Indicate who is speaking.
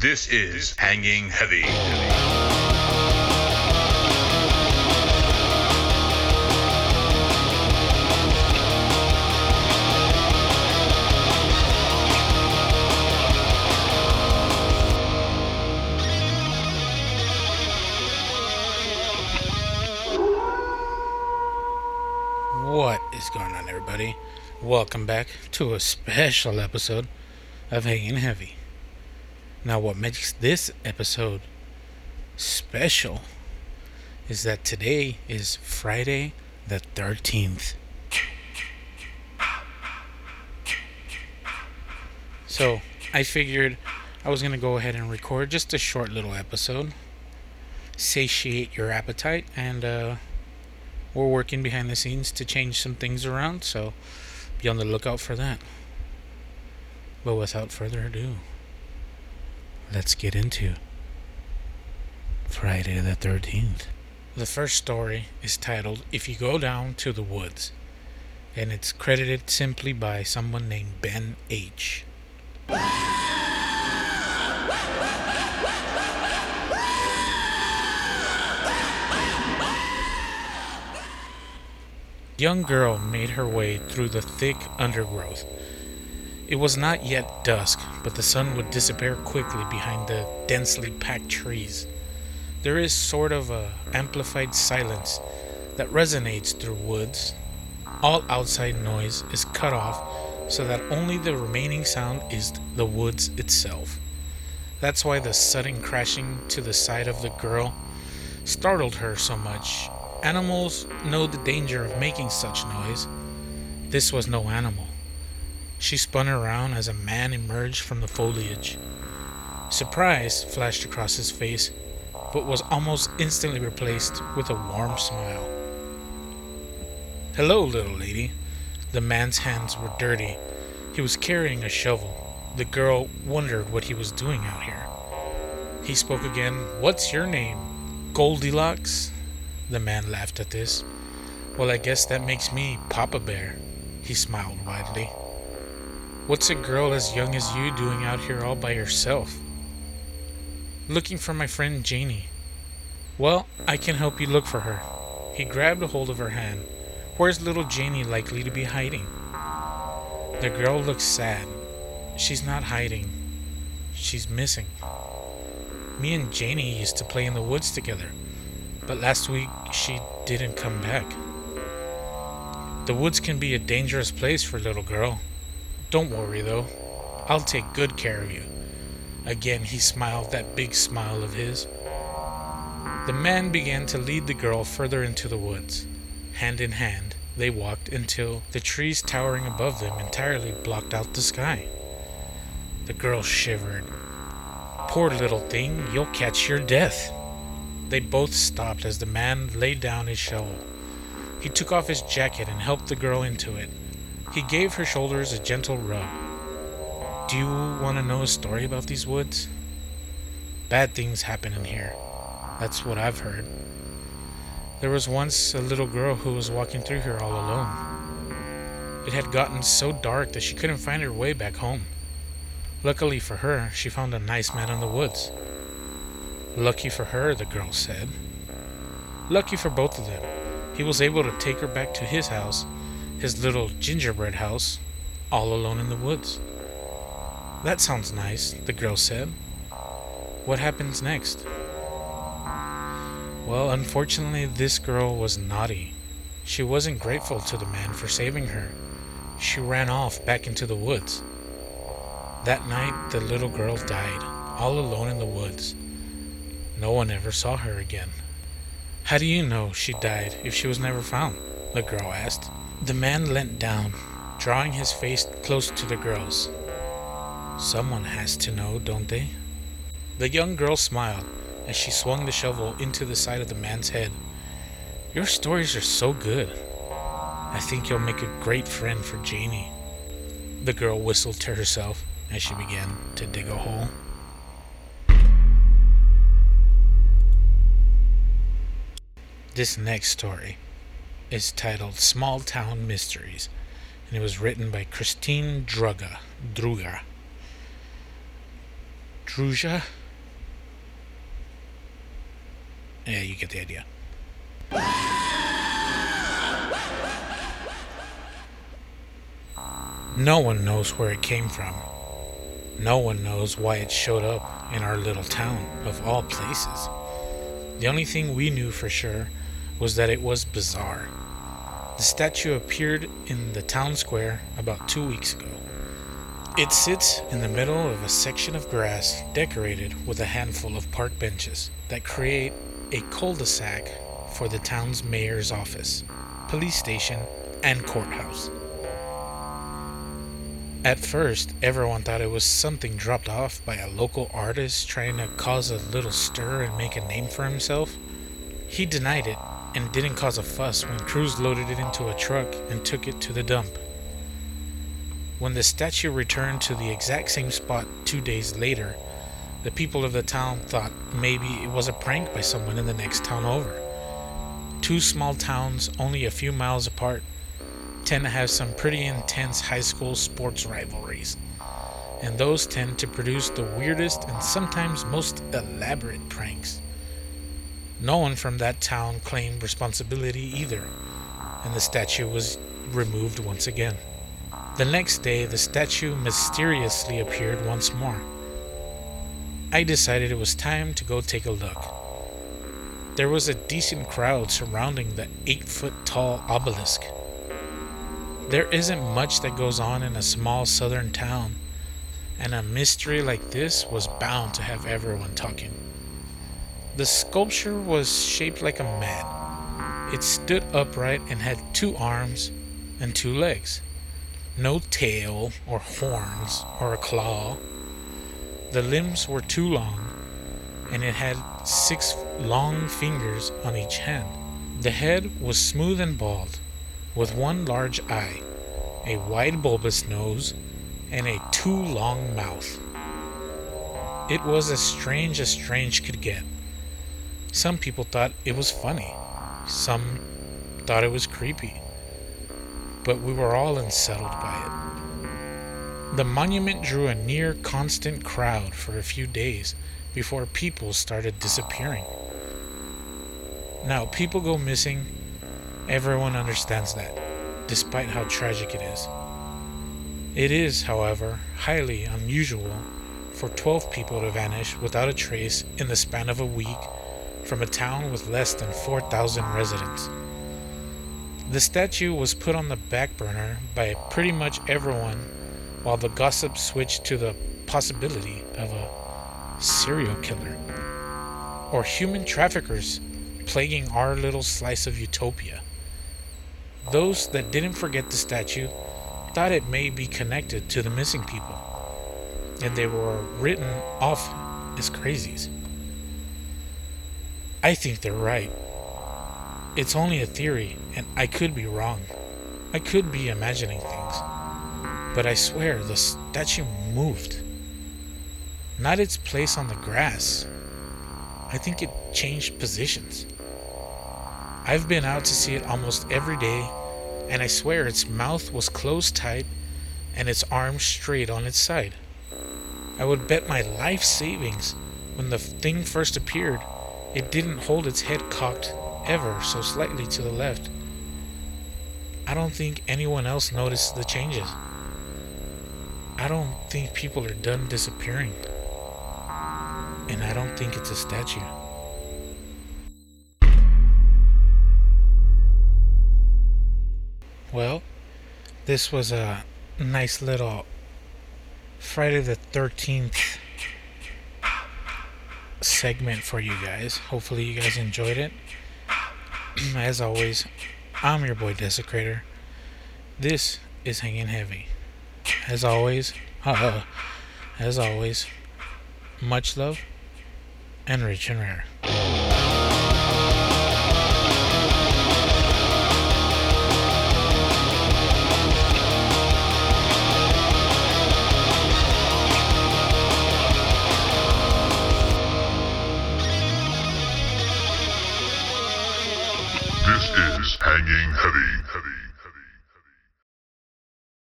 Speaker 1: This is Hanging Heavy.
Speaker 2: What is going on, everybody? Welcome back to a special episode of Hanging Heavy. Now, what makes this episode special is that today is Friday the 13th. So, I figured I was going to go ahead and record just a short little episode, satiate your appetite, and, uh, we're working behind the scenes to change some things around, so be on the lookout for that. But without further ado, let's get into Friday the 13th. The first story is titled If You Go Down to the Woods, and it's credited simply by someone named Ben H. young girl made her way through the thick undergrowth. It was not yet dusk, but the sun would disappear quickly behind the densely packed trees. There is sort of a amplified silence that resonates through woods. All outside noise is cut off so that only the remaining sound is the woods itself. That's why the sudden crashing to the side of the girl startled her so much Animals know the danger of making such noise. This was no animal. She spun around as a man emerged from the foliage. Surprise flashed across his face, but was almost instantly replaced with a warm smile. Hello, little lady. The man's hands were dirty. He was carrying a shovel. The girl wondered what he was doing out here. He spoke again. What's your name? Goldilocks? The man laughed at this. Well, I guess that makes me Papa Bear. He smiled widely. What's a girl as young as you doing out here all by herself? Looking for my friend Janie. Well, I can help you look for her. He grabbed a hold of her hand. Where's little Janie likely to be hiding? The girl looks sad. She's not hiding. She's missing. Me and Janie used to play in the woods together. But last week, she didn't come back. The woods can be a dangerous place for a little girl. Don't worry, though. I'll take good care of you. Again, he smiled that big smile of his. The man began to lead the girl further into the woods. Hand in hand, they walked until the trees towering above them entirely blocked out the sky. The girl shivered. Poor little thing, you'll catch your death. They both stopped as the man laid down his shovel. He took off his jacket and helped the girl into it. He gave her shoulders a gentle rub. Do you want to know a story about these woods? Bad things happen in here. That's what I've heard. There was once a little girl who was walking through here all alone. It had gotten so dark that she couldn't find her way back home. Luckily for her, she found a nice man in the woods. Lucky for her, the girl said. Lucky for both of them. He was able to take her back to his house, his little gingerbread house, all alone in the woods. That sounds nice, the girl said. What happens next? Well, unfortunately, this girl was naughty. She wasn't grateful to the man for saving her. She ran off back into the woods. That night, the little girl died, all alone in the woods. No one ever saw her again. How do you know she died if she was never found? The girl asked. The man leant down, drawing his face close to the girl's. Someone has to know, don't they? The young girl smiled as she swung the shovel into the side of the man's head. Your stories are so good. I think you'll make a great friend for Janie. The girl whistled to herself as she began to dig a hole. This next story is titled Small Town Mysteries, and it was written by Christine Druga. Druga. Druja. Yeah, you get the idea. No one knows where it came from. No one knows why it showed up in our little town, of all places. The only thing we knew for sure was that it was bizarre. The statue appeared in the town square about two weeks ago. It sits in the middle of a section of grass decorated with a handful of park benches that create a cul de sac for the town's mayor's office, police station, and courthouse. At first, everyone thought it was something dropped off by a local artist trying to cause a little stir and make a name for himself. He denied it and didn't cause a fuss when crews loaded it into a truck and took it to the dump. When the statue returned to the exact same spot two days later, the people of the town thought maybe it was a prank by someone in the next town over. Two small towns, only a few miles apart, tend to have some pretty intense high school sports rivalries. And those tend to produce the weirdest and sometimes most elaborate pranks. No one from that town claimed responsibility either, and the statue was removed once again. The next day, the statue mysteriously appeared once more. I decided it was time to go take a look. There was a decent crowd surrounding the 8 foot tall obelisk. There isn't much that goes on in a small southern town, and a mystery like this was bound to have everyone talking. The sculpture was shaped like a man. It stood upright and had two arms and two legs. No tail or horns or a claw. The limbs were too long, and it had six long fingers on each hand. The head was smooth and bald with one large eye, a wide bulbous nose, and a too long mouth. It was as strange as strange could get. Some people thought it was funny, some thought it was creepy, but we were all unsettled by it. The monument drew a near constant crowd for a few days before people started disappearing. Now, people go missing Everyone understands that, despite how tragic it is. It is, however, highly unusual for 12 people to vanish without a trace in the span of a week from a town with less than 4,000 residents. The statue was put on the back burner by pretty much everyone while the gossip switched to the possibility of a serial killer or human traffickers plaguing our little slice of utopia. Those that didn't forget the statue thought it may be connected to the missing people, and they were written off as crazies. I think they're right. It's only a theory, and I could be wrong. I could be imagining things. But I swear the statue moved. Not its place on the grass. I think it changed positions. I've been out to see it almost every day and I swear its mouth was closed tight and its arms straight on its side. I would bet my life savings when the thing first appeared, it didn't hold its head cocked ever so slightly to the left. I don't think anyone else noticed the changes. I don't think people are done disappearing. And I don't think it's a statue. Well, this was a nice little Friday the 13th segment for you guys. Hopefully, you guys enjoyed it. As always, I'm your boy Desecrator. This is Hanging Heavy. As always, as always, much love and rich and rare.